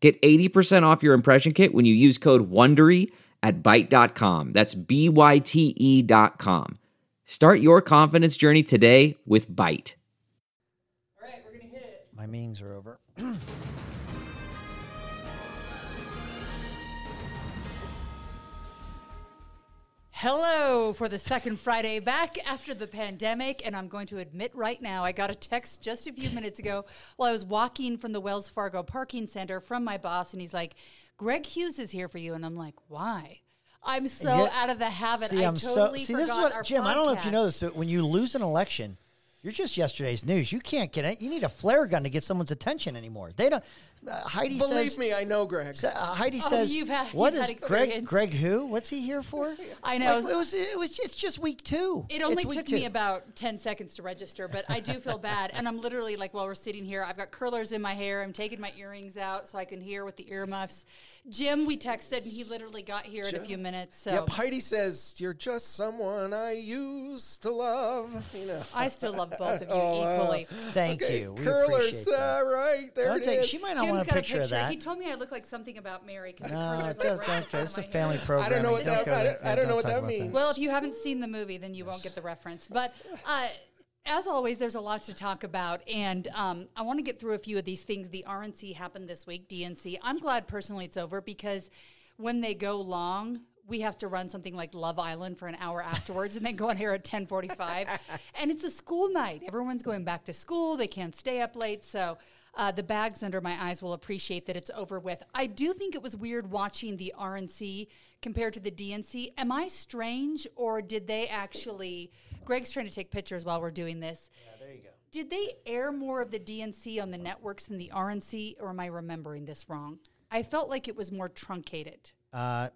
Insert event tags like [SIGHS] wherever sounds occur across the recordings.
Get 80% off your impression kit when you use code WONDERY at Byte.com. That's B-Y-T-E dot com. Start your confidence journey today with Byte. All right, we're gonna hit it. My meetings are over. [CLEARS THROAT] Hello for the second Friday back after the pandemic, and I'm going to admit right now, I got a text just a few minutes ago while I was walking from the Wells Fargo parking center from my boss, and he's like, "Greg Hughes is here for you," and I'm like, "Why?" I'm so yet- out of the habit. See, I I'm totally so see. forgot This is what Jim. I don't know if you know this. but When you lose an election, you're just yesterday's news. You can't get it. You need a flare gun to get someone's attention anymore. They don't. Uh, Heidi Believe says. me, I know Greg. sa- uh, Heidi Oh, says, you've had- "What you've is had Greg? Greg who? What's he here for?" [LAUGHS] I know. Like, it was. It was. It's just week two. It only It's week took me about 10 seconds to register, but I do feel bad. And I'm literally like, while we're sitting here, I've got curlers in my hair. I'm taking my earrings out so I can hear with the earmuffs. Jim, we texted, and he literally got here in a few minutes. So Yep, Heidi says you're just someone I used to love. You know. I still love both of [LAUGHS] you Oh, wow. equally. Thank okay, you. We curlers, appreciate that. uh, right there Don't it take- is. she might not Jim's want a got picture, a of that. He told me I look like something about Mary because the No, curlers don't, like right in don't, front it's a family hair. program. I don't know what that- go I don't- I don't know what that about means. Well, if you haven't seen the movie, then you won't get the reference. But uh, as always, there's a lot to talk about, and um, I want to get through a few of these things. The RNC happened this week, DNC. I'm glad personally it's over because when they go long, we have to run something like Love Island for an hour afterwards, and then go on here at 10:45. and it's a school night. Everyone's going back to school. They can't stay up late, so. Uh, the bags under my eyes will appreciate that it's over with. I do think it was weird watching the RNC compared to the DNC. Am I strange, or did they actually? Greg's trying to take pictures while we're doing this. Yeah, there you go. Did they air more of the DNC on the networks than the RNC, or am I remembering this wrong? I felt like it was more truncated. Uh,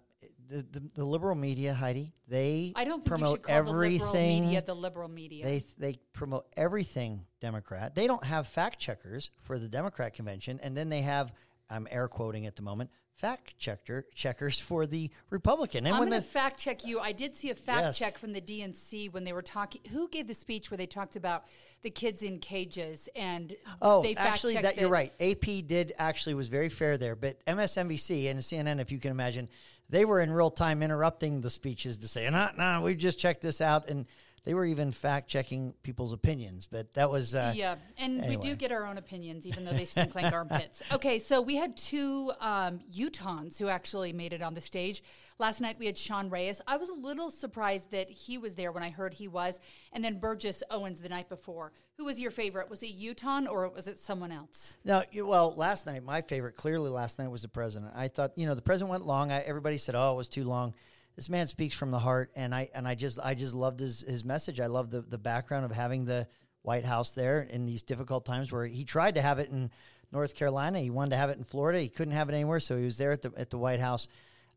the, the the liberal media, Heidi, they I don't think promote everything. the liberal media the liberal media. They they promote everything Democrat. They don't have fact checkers for the Democrat convention, and then they have I'm air quoting at the moment fact checker checkers for the Republican. And I'm when the to fact check you. I did see a fact Yes. check from the DNC when they were talking. Who gave the speech where they talked about the kids in cages and Oh, they actually, that you're right. AP did actually was very fair there, but MSNBC and CNN, if you can imagine, they were in real time interrupting the speeches to say, "No, no, we just checked this out," and they were even fact checking people's opinions. But that was uh, Yeah, and we do get our own opinions, even though they stink like armpits. [LAUGHS] Okay, so we had two um, Utahns who actually made it on the stage. Last night we had Sean Reyes. I was a little surprised that he was there when I heard he was, and then Burgess Owens the night before. Who was your favorite? Was it Utahn or was it someone else? No, well, last night my favorite clearly last night was the president. I thought you know the president went long. I, everybody said, "Oh, it was too long." This man speaks from the heart, and I and I just I just loved his his message. I love the the background of having the White House there in these difficult times where he tried to have it in North Carolina, he wanted to have it in Florida, he couldn't have it anywhere, so he was there at the at the White House.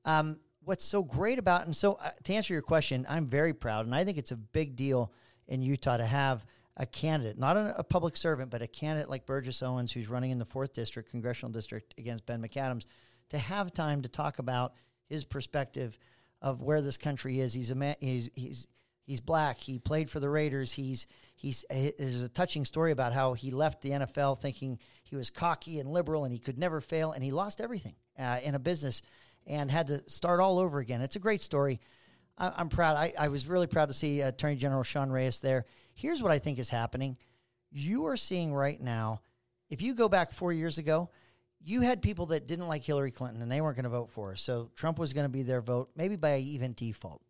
Um, what's so great about and so uh, to answer your question, I'm very proud, and I think it's a big deal in Utah to have a candidate, not a, a public servant, but a candidate like Burgess Owens, who's running in the fourth district, congressional district against Ben McAdams, to have time to talk about his perspective of where this country is. He's a man. He's he's he's black. He played for the Raiders. He's he's there's a touching story about how he left the NFL thinking he was cocky and liberal and he could never fail, and he lost everything uh, in a business and had to start all over again. It's a great story. I, I'm proud. I, I was really proud to see Attorney General Sean Reyes there. Here's what I think is happening. You are seeing right now, if you go back four years ago, you had people that didn't like Hillary Clinton and they weren't going to vote for her. So Trump was going to be their vote, maybe by even default.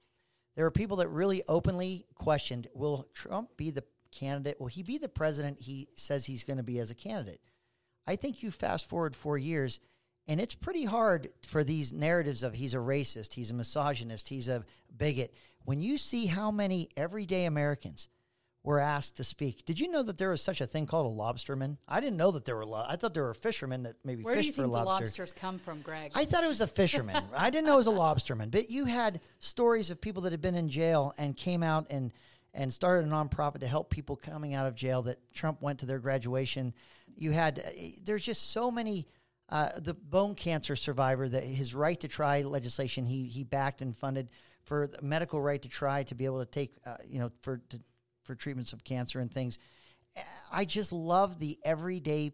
There were people that really openly questioned will Trump be the candidate? Will he be the president he says he's going to be as a candidate? I think you fast forward four years, and it's pretty hard for these narratives of he's a racist, he's a misogynist, he's a bigot. When you see how many everyday Americans were asked to speak. Did you know that there was such a thing called a lobsterman? I didn't know that there were. Lo- I thought there were fishermen that maybe Where do fished you for think the lobsters come from, Greg? I thought it was a fisherman. [LAUGHS] I didn't know it was a lobsterman. But you had stories of people that had been in jail and came out and and started a nonprofit to help people coming out of jail. That Trump went to their graduation. You had uh, there's just so many. Uh, the bone cancer survivor, that his right to try legislation, he he backed and funded for the medical right to try to be able to take, uh, you know, for to, for treatments of cancer and things. I just love the everyday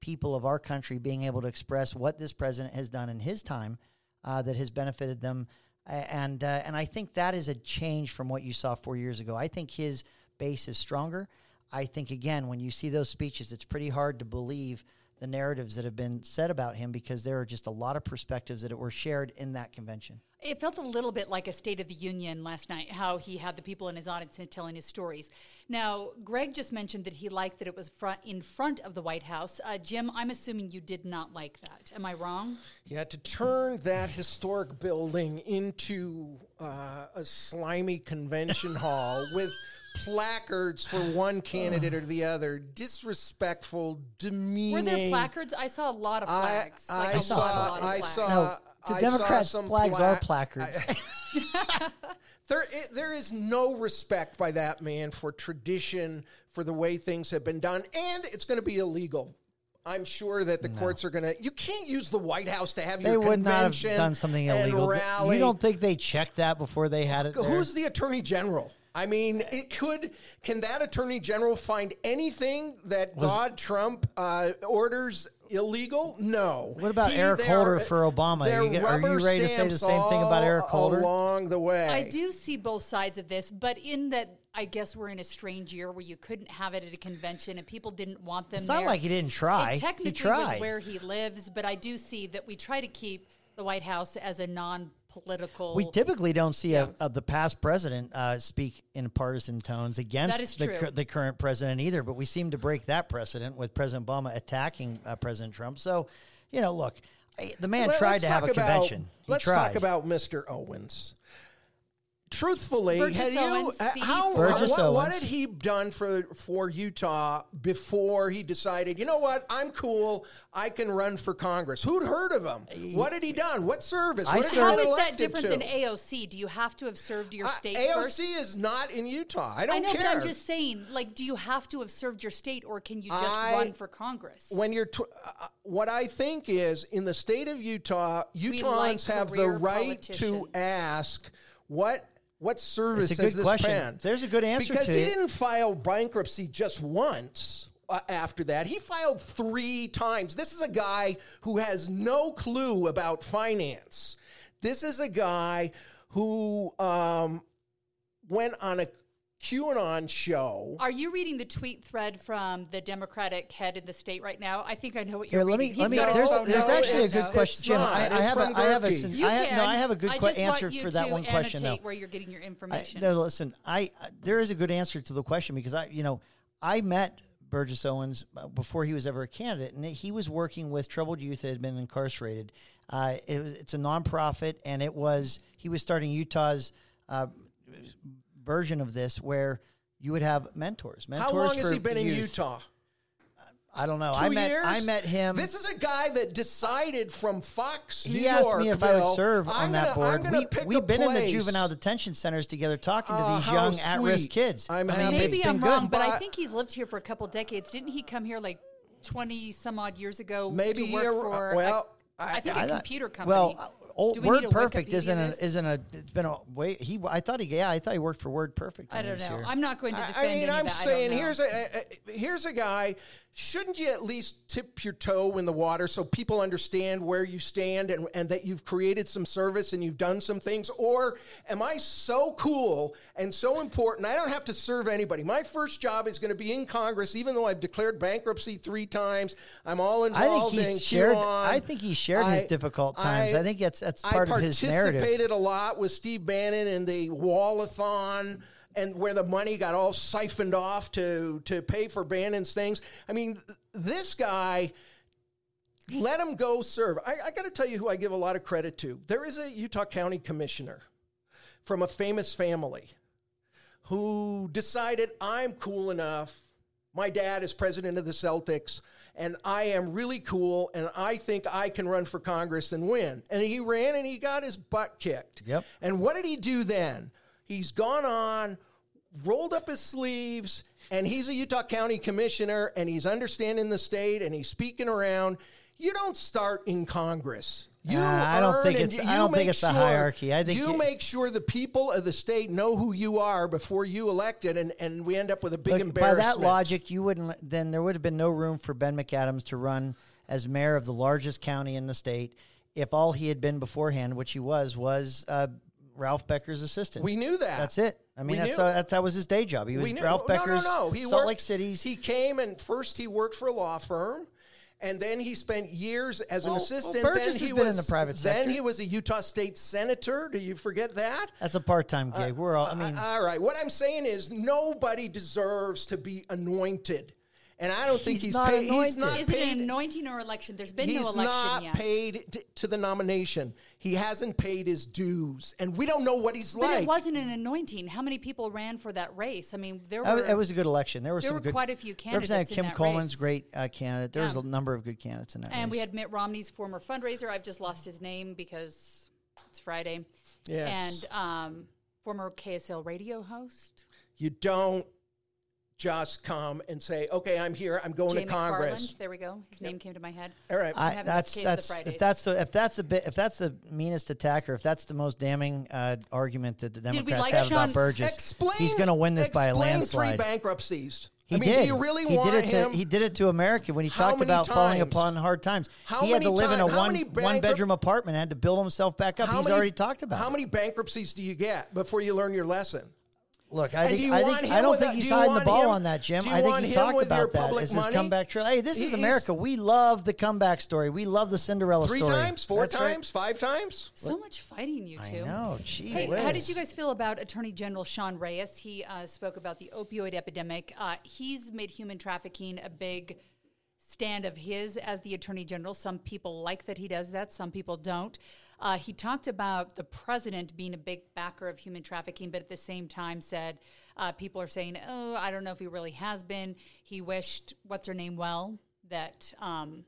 people of our country being able to express what this president has done in his time uh, that has benefited them, and uh, and I think that is a change from what you saw four years ago. I think his base is stronger. I think again, when you see those speeches, it's pretty hard to believe the narratives that have been said about him because there are just a lot of perspectives that were shared in that convention. It felt a little bit like a State of the Union last night, how he had the people in his audience telling his stories. Now, Greg just mentioned that he liked that it was front, in front of the White House. Uh, Jim, I'm assuming you did not like that. Am I wrong? Yeah, to turn that historic building into uh, a slimy convention hall with placards for [SIGHS] one candidate or the other, disrespectful, demeaning. Were there placards? I saw a lot of I, flags. I like a saw. lot, a lot of I flags. saw. No, the I Democrats' saw some flags pla- are placards. [LAUGHS] There, i there is no respect by that man for tradition, for the way things have been done, and it's going to be illegal. I'm sure that the courts are going to. You can't use the White House to have They your would not have convention done something illegal. Rally. You don't think they checked that before they had it? there? Who's the attorney general? I mean, it could. Can that attorney general find anything that God Trump uh, orders illegal? No. What about Eric there Holder for Obama? there Are you- are you rubber ready to say the stamps same thing about Eric Holder? along the way? I do see both sides of this, but in that, I guess we're in a strange year where you couldn't have it at a convention and people didn't want them It's not there. like he didn't try. It He technically tried. was where he lives, but I do see that we try to keep the White House as a non-political. We typically don't see a, a, the past president uh, speak in partisan tones against That is the, true. cur- the current president either, but we seem to break that precedent with President Obama attacking uh, President Trump. So, you know, look, I- the man Well, tried to have a talk about- convention. He let's tried. talk about Mr. Owens. Truthfully, Burgess had you, Owens, uh, CD4. how, Burgess what, what Owens. had he done for for Utah before he decided? You know what? I'm cool. I can run for Congress. Who'd heard of him? What had he done? What service? I What had he How been is that elected different to? than AOC? Do you have to have served your Uh, state AOC first? is not in Utah. I don't I know, care. but I'm just saying, like, do you have to have served your state, or can you just I- run for Congress? when you're tw- uh, what I think is in the state of Utah, Utahns like have the career right to politicians. ask what what service has this question. man? There's a good answer because he it. didn't file bankruptcy just once. Uh, after that, he filed three times. This is a guy who has no clue about finance. This is a guy who um, went on a QAnon show. Are you reading the tweet thread from the Democratic head in the state right now? I think I know what you're let me reading. let me. He's got There's, phone there's number. actually a good it's question, Jim. I, I have a, I have a, sin- I have, no. I have a good I just want answer for that one question. though. Where you're getting your I, information. no, listen. I I- there is a good answer to the question because I, you know, I met Burgess Owens uh, before he was ever a candidate, and he was working with troubled youth that had been incarcerated. Uh, it was, it's a nonprofit, and it was he was starting Utah's uh, version of this, where you would have mentors. mentors How long has for he been in. Utah? I don't know. Two I met years? I met him. This is a guy that decided from Fox. he New asked me if I would serve on I'm that gonna- I'm board. gonna We, pick we've a been in the juvenile detention centers together talking to Oh, these young at-risk kids. I'm I mean, happy. it's Maybe been I'm good. wrong, but I think he's lived here for a couple decades. Didn't he come here like 20 some odd years ago Maybe to work he- for? well, a, I- I think I a computer company. Well, uh, old, we WordPerfect isn't a, isn't a. It's been a wait. He, I thought he, yeah, I thought he worked for WordPerfect. I don't know. here. I'm not going to I- defend I mean, any I'm of that. saying I don't know. here's a, a, a here's a guy. Shouldn't you at least tip your toe in the water so people understand where you stand and, and that you've created some service and you've done some things? Or am I so cool and so important? I don't have to serve anybody. My first job is going to be in Congress, even though I've declared bankruptcy three times. I'm all involved. I think he's shared. QAnon. I think he shared his difficult times. I, think that's that's part I of his narrative. I participated a lot with Steve Bannon in the Wallathon and where the money got all siphoned off to to pay for Bannon's things. I mean, this guy let him go serve. I, I got to tell you who I give a lot of credit to. There is a Utah County commissioner from a famous family who decided I'm cool enough. My dad is president of the Celtics, and I am really cool, and I think I can run for Congress and win. And he ran and he got his butt kicked. Yep. And what did he do then? He's gone on, rolled up his sleeves, and he's a Utah County commissioner, and he's understanding the state, and he's speaking around. You don't start in Congress. You Uh, I don't think it's- you I don't think it's sure- hierarchy. I think you it- make sure the people of the state know who you are before you elected, and, and we end up with a big Look, by that logic, you wouldn't. Then there would have been no room for Ben McAdams to run as mayor of the largest county in the state if all he had been beforehand, which he was, was uh, Ralph Becker's assistant. we knew that. That's it. I mean, that's uh, that's that was his day job. He was. Ralph Becker's no, no. no. He Salt worked, Lake City's. He came and first he worked for a law firm. And then he spent years as an Well, well, assistant. Burgess then has he been was in the private sector. Then he was a Utah State senator. Do you forget that? that's a part-time gig. We're all. I mean, Uh, all right. What I'm saying is nobody deserves to be anointed, and I don't think He's he's not paid. He's not Is it an anointing or election? There's been He's no election He's not yet. paid t- to the nomination. He hasn't paid his dues, and we don't know what he's but like. it wasn't an anointing. How many people ran for that race? I mean, there were. was, it was a good election. There were there some were good. quite a few candidates Representative in Kim that Coleman's race. great uh, candidate. There was a number of good candidates in that and race. we had Mitt Romney's former fundraiser. I've just lost his name because it's Friday. Yes. And um, former KSL radio host. you don't just come and say, "Okay, I'm here. I'm going Jay to Congress." McFarland. There we go. His name came to my head. All right. I, having that's this the that's if that's the if that's the bit if that's the meanest attack or if that's the most damning uh, argument that the Democrats like have Sean- about Burgess, explain. he's going to win this by a landslide. Three bankruptcies. He I mean, did. do you really he want did it him? To, he did it to America when he How talked many about falling upon hard times. How he had to many live in a how one many one bankrupt- bedroom apartment, and had to build himself back up. How He's many- already talked about. How it. many bankruptcies do you get before you learn your lesson? Look, I think, I, think, I don't think he's hiding the ball him- on that, Jim. I think want he talked about that public as his money? comeback trail. Hey, this He- is he's- America. We love the comeback story. We love the Cinderella Three story. times, four That's right. times, five times. So much fighting, you I two. know. Gee Hey, whiz. how did you guys feel about Attorney General Sean Reyes? He uh, spoke about the opioid epidemic. Uh, he's made human trafficking a big stand of his as the Attorney General. Some people like that he does that, some people don't. Uh, he talked about the president being a big backer of human trafficking, but at the same time said uh, people are saying, oh, I don't know if he really has been. He wished, what's her name, well, that um,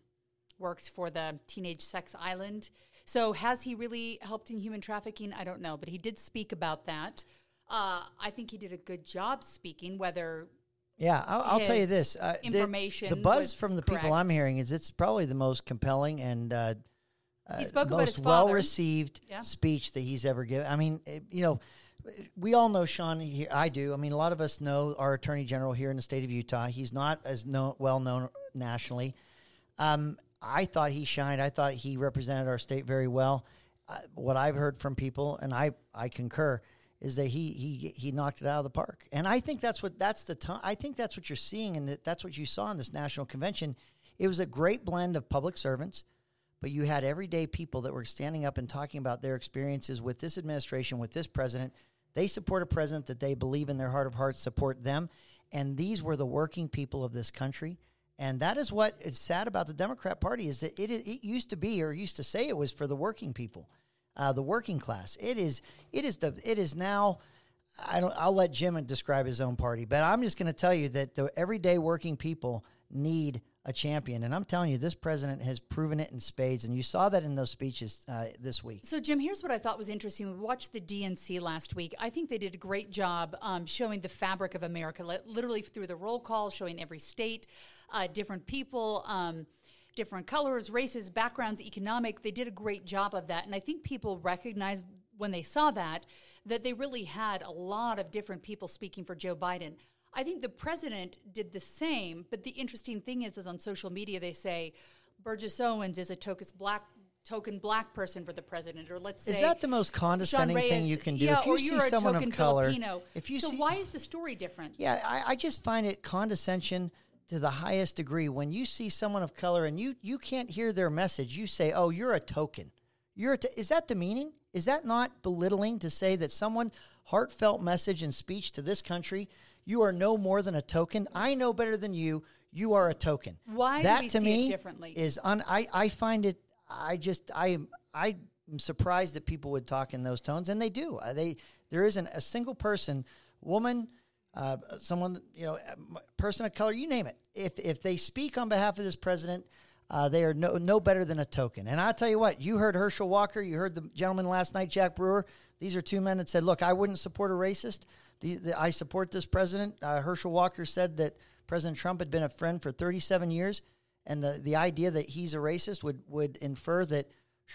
worked for the Teenage Sex Island. So has he really helped in human trafficking? I don't know, but he did speak about that. Uh, I think he did a good job speaking, whether Yeah, I'll, I'll tell you this. Uh, the- information The, buzz from the people. I'm hearing is it's probably the most compelling and uh, he spoke about most his well received Yeah. speech that he's ever given. I mean, it- you know, we all know Sean. He, I do. I mean, a lot of us know our Attorney General here in the state of Utah. He's not as known, well known nationally. Um, I thought he shined. I thought he represented our state very well. Uh, what I've heard from people, and I, I concur, is that he he he knocked it out of the park. And I think that's what that's the time. I think that's what you're seeing, and that, that's what you saw in this national convention. It was a great blend of public servants, but you had everyday people that were standing up and talking about their experiences with this administration, with this president. They support a president that they believe in their heart of hearts support them, and these were the working people of this country. And that is what is sad about the Democrat Party is that it, it used to be or used to say it was for the working people, uh, the working class. It is it is the it is now. I don't. I'll let Jim describe his own party, but I'm just going to tell you that the everyday working people need a champion, and I'm telling you, this president has proven it in spades, and you saw that in those speeches uh, this week. So, Jim, here's what I thought was interesting. We watched the DNC last week. I think they did a great job um, showing the fabric of America, literally through the roll call, showing every state, uh, different people, um, different colors, races, backgrounds, economic. They did a great job of that. And I think people recognized when they saw that that they really had a lot of different people speaking for Joe Biden. I think the president did the same, but the interesting thing is, is on social media they say Burgess Owens is a token black token black person for the president, or let's say Is that the most condescending thing you can do? Yeah, if you or see you're a someone token of color, Filipino. if you so see, why is the story different? Yeah, I, I just find it condescension to the highest degree. When you see someone of color and you you can't hear their message, you say, "Oh, you're a token." You're a t-. is that demeaning? Is that not belittling to say that someone heartfelt message and speech to this country? You are no more than a token. I know better than you. You are a token. Why do that to me differently? is un. I I find it. I just I am I am surprised that people would talk in those tones, and they do. Uh, They there isn't a single person woman, uh, someone, you know, person of color, you name it. If if they speak on behalf of this president, uh, they are no no better than a token. And I'll tell you what, you heard Herschel Walker, you heard the gentleman last night, Jack Brewer. These are two men that said, "Look, I wouldn't support a racist. The, the, I support this president." Uh, Herschel Walker said that President Trump had been a friend for 37 years, and the the idea that he's a racist would would infer that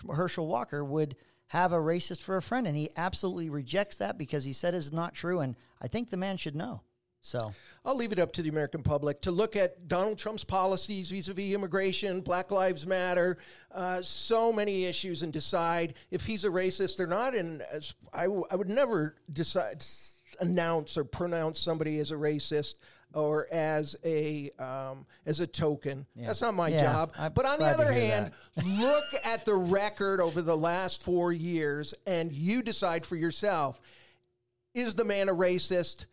Herschel Walker would have a racist for a friend, and he absolutely rejects that because he said it's not true. And I think the man should know. So I'll leave it up to the American public to look at Donald Trump's policies vis-a-vis immigration, Black Lives Matter, uh, so many issues, and decide if he's a racist or not. And I, w- I would never decide announce or pronounce somebody as a racist or as a um, as a token. Yeah. That's not my yeah, job. I'm but on the other hand, [LAUGHS] look at the record over the last four years, and you decide for yourself: is the man a racist?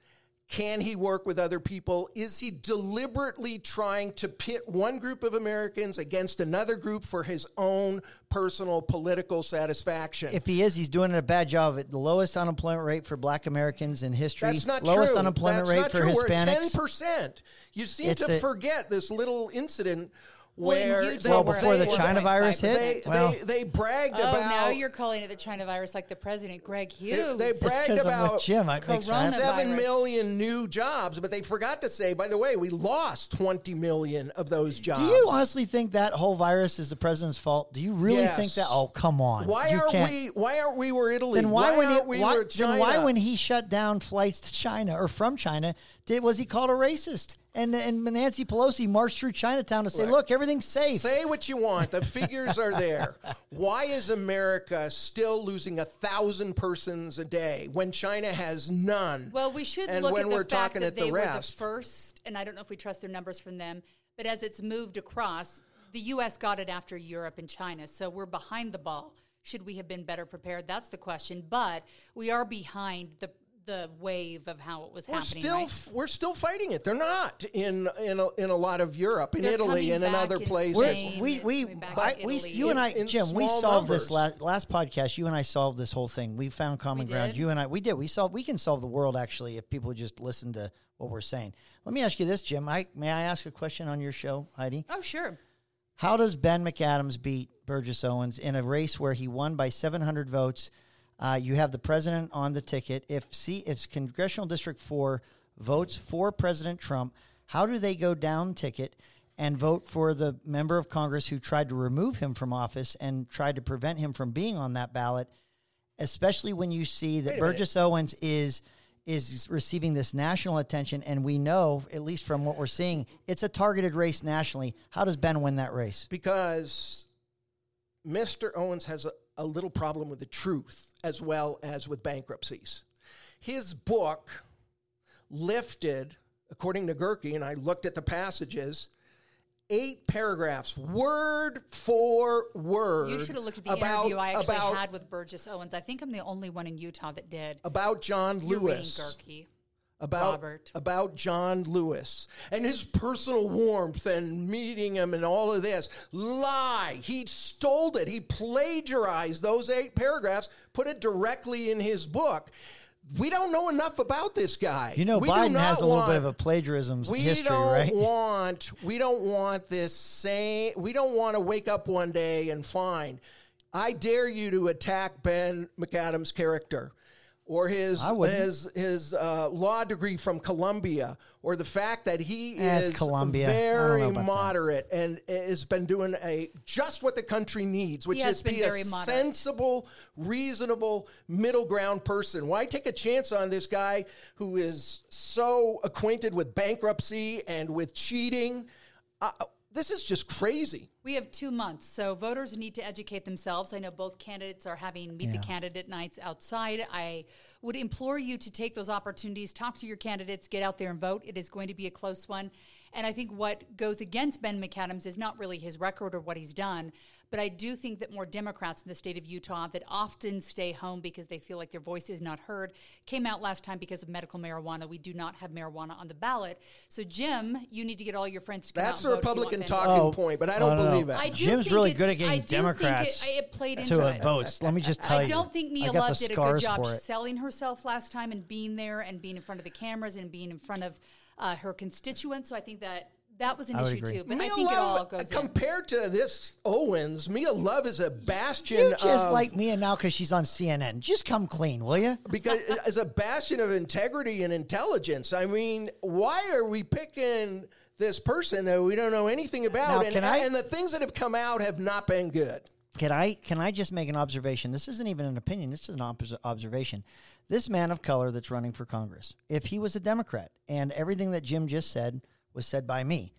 Can he work with other people? Is he deliberately trying to pit one group of Americans against another group for his own personal political satisfaction? If he is, he's doing a bad job at the lowest unemployment rate for black Americans in history. That's not lowest true. unemployment That's rate for true. Hispanics. We're 10%. You seem It's to a- forget this little incident where Utah, they- Well, we're before the China virus hit? they, Well- they, they bragged Oh, about now you're calling it the China virus like the president, Greg Hughes. they It's bragged 'cause I'm about with Jim. I make Corona- sense. seven Coronavirus. million new jobs, but they forgot to say, by the way, we lost 20 million of those jobs. Do you honestly think that whole virus is the president's fault? Do you really Yes. think that? Oh, come on. Why You aren't can't- we? Why aren't we where Italy? Then why, when aren't he, we why, where China? then why when he shut down flights to China or from China did was he called a racist? And and Nancy Pelosi marched through Chinatown to say, "Look, everything's safe." Say what you want. The figures are there. [LAUGHS] Why is America still losing a thousand persons a day when China has none? Well, we should and look when at the we're fact talking that at they the were the first, and I don't know if we trust their numbers from them, but as it's moved across, the U.S. got it after Europe and China, so we're behind the ball. Should we have been better prepared? That's the question. But we are behind the the wave of how it was we're happening. still right? we're still fighting it. They're not in in a, in a lot of Europe, in They're Italy, and in other in places. We're- Spain, we we, coming back I, in we you and I, In- in Jim, we small solved this last last podcast. You and I solved this whole thing. We found common We ground. did? You and I, we did. We solved. We can solve the world actually if people just listen to what we're saying. Let me ask you this, Jim. I may I ask a question on your show, Heidi? Oh, sure. How does Ben McAdams beat Burgess Owens in a race where he won by 700 votes? Uh, you have the president on the ticket. If C, if Congressional District Four votes for President Trump, how do they go down ticket and vote for the member of Congress who tried to remove him from office and tried to prevent him from being on that ballot? Especially when you see that a minute. Burgess Owens is is receiving this national attention, and we know, at least from what we're seeing, it's a targeted race nationally. How does Ben win that race? because Mr. Owens has a, a little problem with the truth as well as with bankruptcies. His book lifted, according to Gerke, and I looked at the passages, eight paragraphs, word for word. You should have looked at the about, interview I actually about, had with Burgess Owens. I think I'm the only one in Utah that did. about John You're reading Lewis. Gerke. About Robert. about John Lewis and his personal warmth and meeting him and all of this. Lie. He stole it. He plagiarized those eight paragraphs, put it directly in his book. We don't know enough about this guy. You know, we do Biden not has a little want- bit of a plagiarism we history, don't right? [LAUGHS] want we don't want this same we don't want to wake up one day and find I dare you to attack Ben McAdams' character or his his his uh, law degree from Columbia or the fact that he it's is Columbia. I don't know very about that. moderate and has been doing a just what the country needs, which has is be a moderate. sensible, reasonable middle ground person. Why take a chance on this guy who is so acquainted with bankruptcy and with cheating? Uh, this is just crazy. We have two months, so voters need to educate themselves. I know both candidates are having meet the candidate nights outside. I would implore you to take those opportunities, talk to your candidates, get out there and vote. It is going to be a close one. And I think what goes against Ben McAdams is not really his record or what he's done, But I do think that more Democrats in the state of Utah that often stay home because they feel like their voice is not heard came out last time because of medical marijuana. We do not have marijuana on the ballot. So, Jim, you need to get all your friends to come That's out the and vote Republican talking Oh, point, but I don't no, no. believe it. I do Jim's really good at getting I do think Democrats it, it played into to it. votes. Let me just tell I you. don't think Mia Love did a good job selling herself last time and being there and being in front of the cameras and being in front of uh, her constituents. So I think that that was an I issue agree. too. But Mia I think it all Love, goes in. compared to this Owens, Mia Love is a bastion You just of like Mia now because she's on CNN. Just come clean, will you? [LAUGHS] because as a bastion of integrity and intelligence. I mean, why are we picking this person that we don't know anything about? Now, and, can I- and the things that have come out have not been good. Can I can I just make an observation? This isn't even an opinion. This is an opposite observation. This man of color that's running for Congress, if he was a Democrat, and everything that Jim just said was said by me,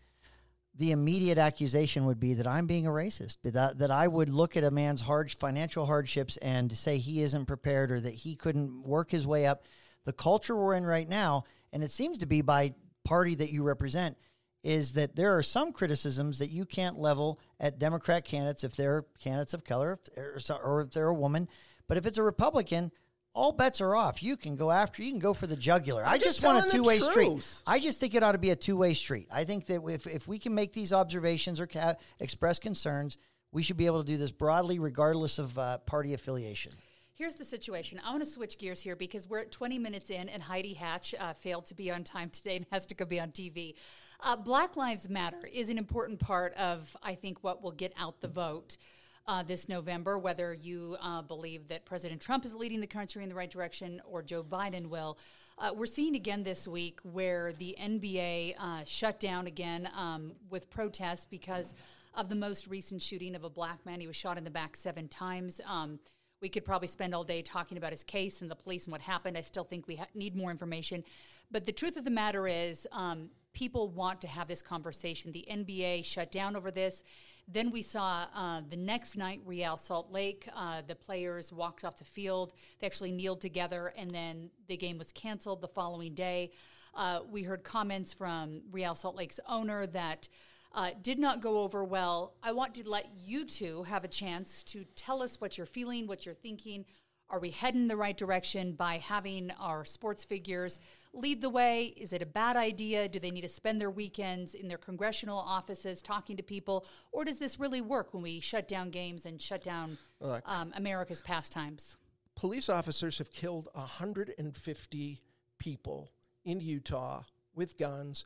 the immediate accusation would be that I'm being a racist. That that I would look at a man's hard financial hardships and say he isn't prepared or that he couldn't work his way up. The culture we're in right now, and it seems to be by party that you represent, is that there are some criticisms that you can't level at Democrat candidates if they're candidates of color or if they're a woman. But if it's a Republican, all bets are off. You can go after, you can go for the jugular. i I'm just just want a two way street. I just think it ought to be a two way street. I think that if, if we can make these observations or ca- express concerns, we should be able to do this broadly, regardless of uh, party affiliation. Here's the situation. I want to switch gears here because we're at 20 minutes in, and Heidi Hatch uh, failed to be on time today and has to go be on TV. Uh, Black Lives Matter is an important part of, I think, what will get out the vote. Uh, this November, whether you uh, believe that President Trump is leading the country in the right direction or Joe Biden will. Uh, we're seeing again this week where the NBA uh, shut down again um, with protests because of the most recent shooting of a black man. He was shot in the back seven times. Um, we could probably spend all day talking about his case and the police and what happened. I still think we ha- need more information. But the truth of the matter is, um, people want to have this conversation. The NBA shut down over this. Then we saw uh, the next night, Real Salt Lake, uh, the players walked off the field. They actually kneeled together, and then the game was canceled the following day. Uh, we heard comments from Real Salt Lake's owner that uh, did not go over well. I want to let you two have a chance to tell us what you're feeling, what you're thinking. Are we heading the right direction by having our sports figures lead the way? Is it a bad idea? Do they need to spend their weekends in their congressional offices talking to people? Or does this really work when we shut down games and shut down um, America's pastimes? Police officers have killed 150 people in Utah with guns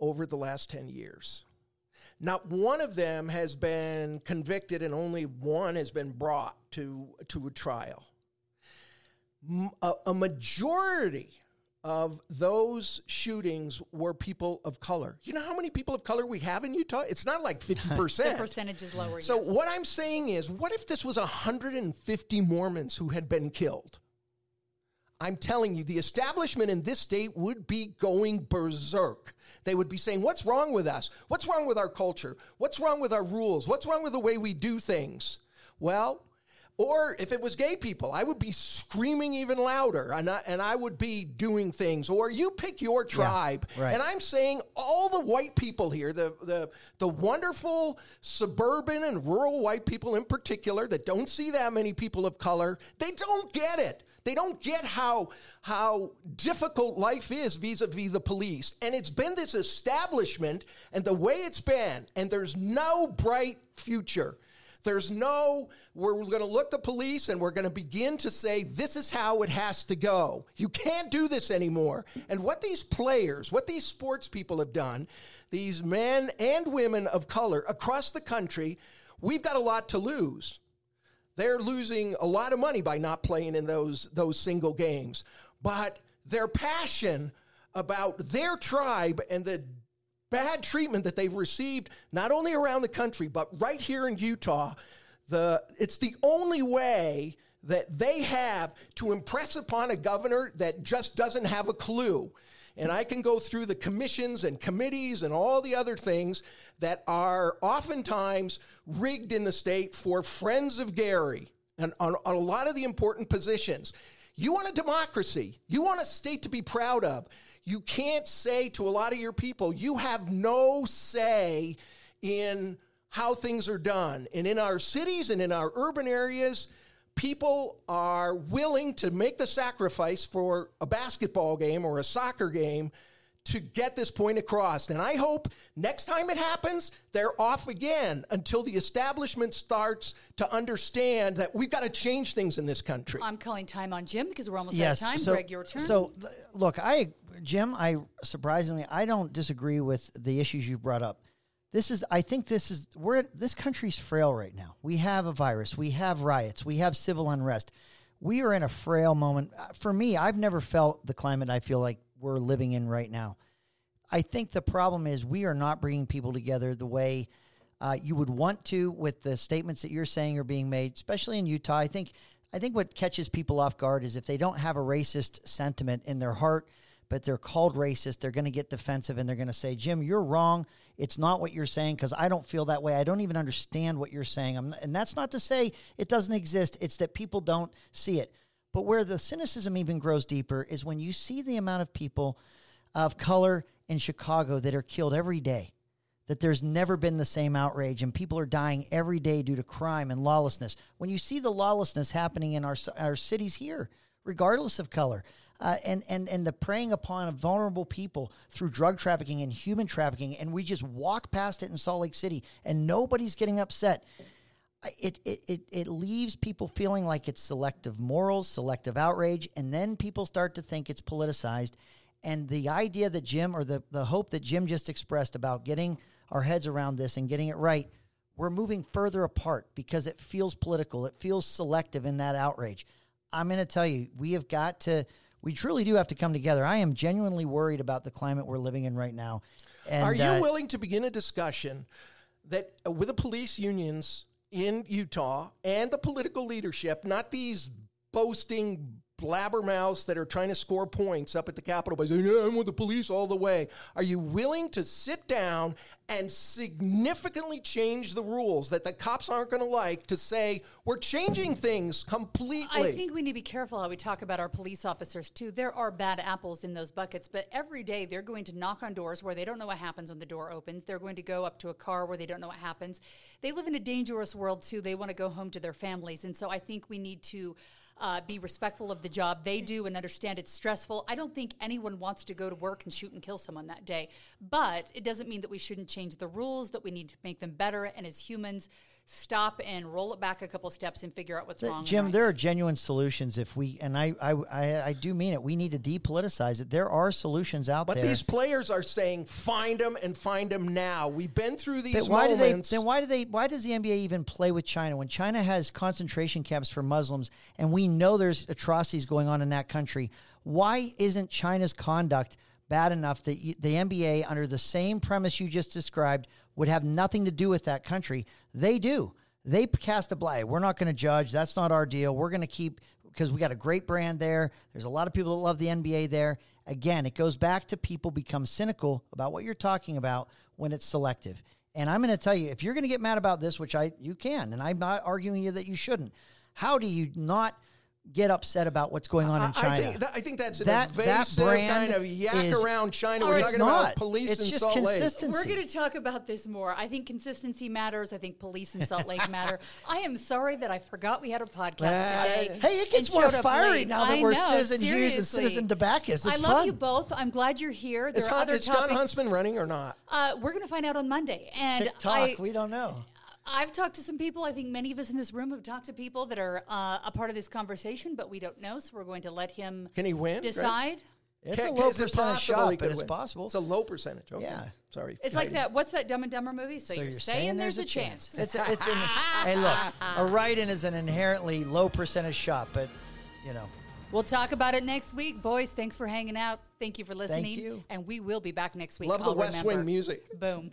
over the last 10 years. Not one of them has been convicted, and only one has been brought to, to a trial. M- A, a majority of those shootings were people of color. You know how many people of color we have in Utah? It's not like [LAUGHS] 50%. The percentage is lower. So yes. what I'm saying is, what if this was 150 Mormons who had been killed? I'm telling you, the establishment in this state would be going berserk. They would be saying, What's wrong with us? What's wrong with our culture? What's wrong with our rules? What's wrong with the way we do things? Well, or if it was gay people, I would be screaming even louder and I, and I would be doing things. Or you pick your tribe. right. And I'm saying all the white people here, the, the, the wonderful suburban and rural white people in particular that don't see that many people of color, they don't get it. They don't get how, how difficult life is vis a vis the police. And it's been this establishment and the way it's been, and there's no bright future. There's no, we're going to look the police and we're going to begin to say, this is how it has to go. You can't do this anymore. And what these players, what these sports people have done, these men and women of color across the country, we've got a lot to lose. They're losing a lot of money by not playing in those, those single games. But their passion about their tribe and the bad treatment that they've received, not only around the country, but right here in Utah, the, it's the only way that they have to impress upon a governor that just doesn't have a clue. And I can go through the commissions and committees and all the other things that are oftentimes rigged in the state for friends of Gary and on, on a lot of the important positions. You want a democracy. You want a state to be proud of. You can't say to a lot of your people, you have no say in how things are done. And in our cities and in our urban areas, people are willing to make the sacrifice for a basketball game or a soccer game to get this point across. And I hope next time it happens, they're off again until the establishment starts to understand that we've got to change things in this country. I'm calling time on Jim because we're almost yes. out of time. So, Greg, your turn. So, look, I, Jim, I surprisingly, I don't disagree with the issues you brought up. This is, I think, this is we're this country's frail right now. We have a virus, we have riots, we have civil unrest. We are in a frail moment. Uh, For me, I've never felt the climate I feel like we're living in right now. I think the problem is we are not bringing people together the way uh, you would want to with the statements that you're saying are being made, especially in Utah. I think I think what catches people off guard is if they don't have a racist sentiment in their heart, but they're called racist, they're going to get defensive and they're going to say, "Jim, you're wrong. It's not what you're saying because I don't feel that way. I don't even understand what you're saying." I'm, and that's not to say it doesn't exist. It's that people don't see it. But where the cynicism even grows deeper is when you see the amount of people of color in Chicago that are killed every day. That there's never been the same outrage, and people are dying every day due to crime and lawlessness. When you see the lawlessness happening in our our cities here, regardless of color, uh, and and and the preying upon of vulnerable people through drug trafficking and human trafficking, and we just walk past it in Salt Lake City, and nobody's getting upset it, it, it, it leaves people feeling like it's selective morals, selective outrage, and then people start to think it's politicized. And the idea that Jim, or the, the hope that Jim just expressed about getting our heads around this and getting it right, we're moving further apart because it feels political. It feels selective in that outrage. I'm going to tell you, we have got to, we truly do have to come together. I am genuinely worried about the climate we're living in right now. And, Are you uh, willing to begin a discussion that uh, with the police unions in Utah and the political leadership, not these boasting blabbermouths that are trying to score points up at the Capitol by saying, yeah, I'm with the police all the way. Are you willing to sit down and significantly change the rules that the cops aren't going to like to say, we're changing things completely? I think we need to be careful how we talk about our police officers too. There are bad apples in those buckets, but every day they're going to knock on doors where they don't know what happens when the door opens. They're going to go up to a car where they don't know what happens. They live in a dangerous world too. They want to go home to their families. And so I think we need to uh, be respectful of the job they do and understand it's stressful. I don't think anyone wants to go to work and shoot and kill someone that day, but it doesn't mean that we shouldn't change the rules, that we need to make them better. And as humans, stop and roll it back a couple steps and figure out what's Th- wrong. Jim, right. there are genuine solutions if we and I, I I I do mean it. We need to depoliticize it. There are solutions out but there. But these players are saying, find them and find them now. We've been through these But why do they? Then why do they? Why does the NBA even play with China when China has concentration camps for Muslims and we know there's atrocities going on in that country? Why isn't China's conduct bad enough that you, the NBA, under the same premise you just described, would have nothing to do with that country? They do. They cast a blight. We're not going to judge. That's not our deal. We're going to keep because we got a great brand there. There's a lot of people that love the NBA there. Again, it goes back to people become cynical about what you're talking about when it's selective. And I'm going to tell you, if you're going to get mad about this, which I you can, and I'm not arguing you that you shouldn't. How do you not get upset about what's going on in China? I think, that, I think that's an That- that brand kind of yak is- around China. We're talking not. about police It's in just Salt Lake. consistency. We're going to talk about this more. I think consistency matters. I think police in Salt Lake matter. [LAUGHS] I am sorry that I forgot we had a podcast today. Hey, it gets and more fiery late. now that I we're know, citizen Hughes and seriously. citizen Dabakis. It's I love fun. you both. I'm glad you're here. There Is, are Con- other is Jon. Huntsman running or not? Uh, we're going to find out on Monday. And TikTok, I, we don't know. I've talked to some people. I think many of us in this room have talked to people that are uh, a part of this conversation, but we don't know. So we're going to let him Can he win? Greg? decide. It's Can- a low percentage possible shot, but it's win? possible. It's a low percentage. Okay. Yeah. Sorry. It's like that. What's that Dumb and Dumber movie? So, So you're, saying, there's, a chance. It's a, it's an, hey look, a [LAUGHS] write-in is an inherently low percentage shot, but you know, We'll talk about it next week, boys. Thanks for hanging out. Thank you for listening. you. And we will be back next week. Love the I'll West remember. Wing music. Boom.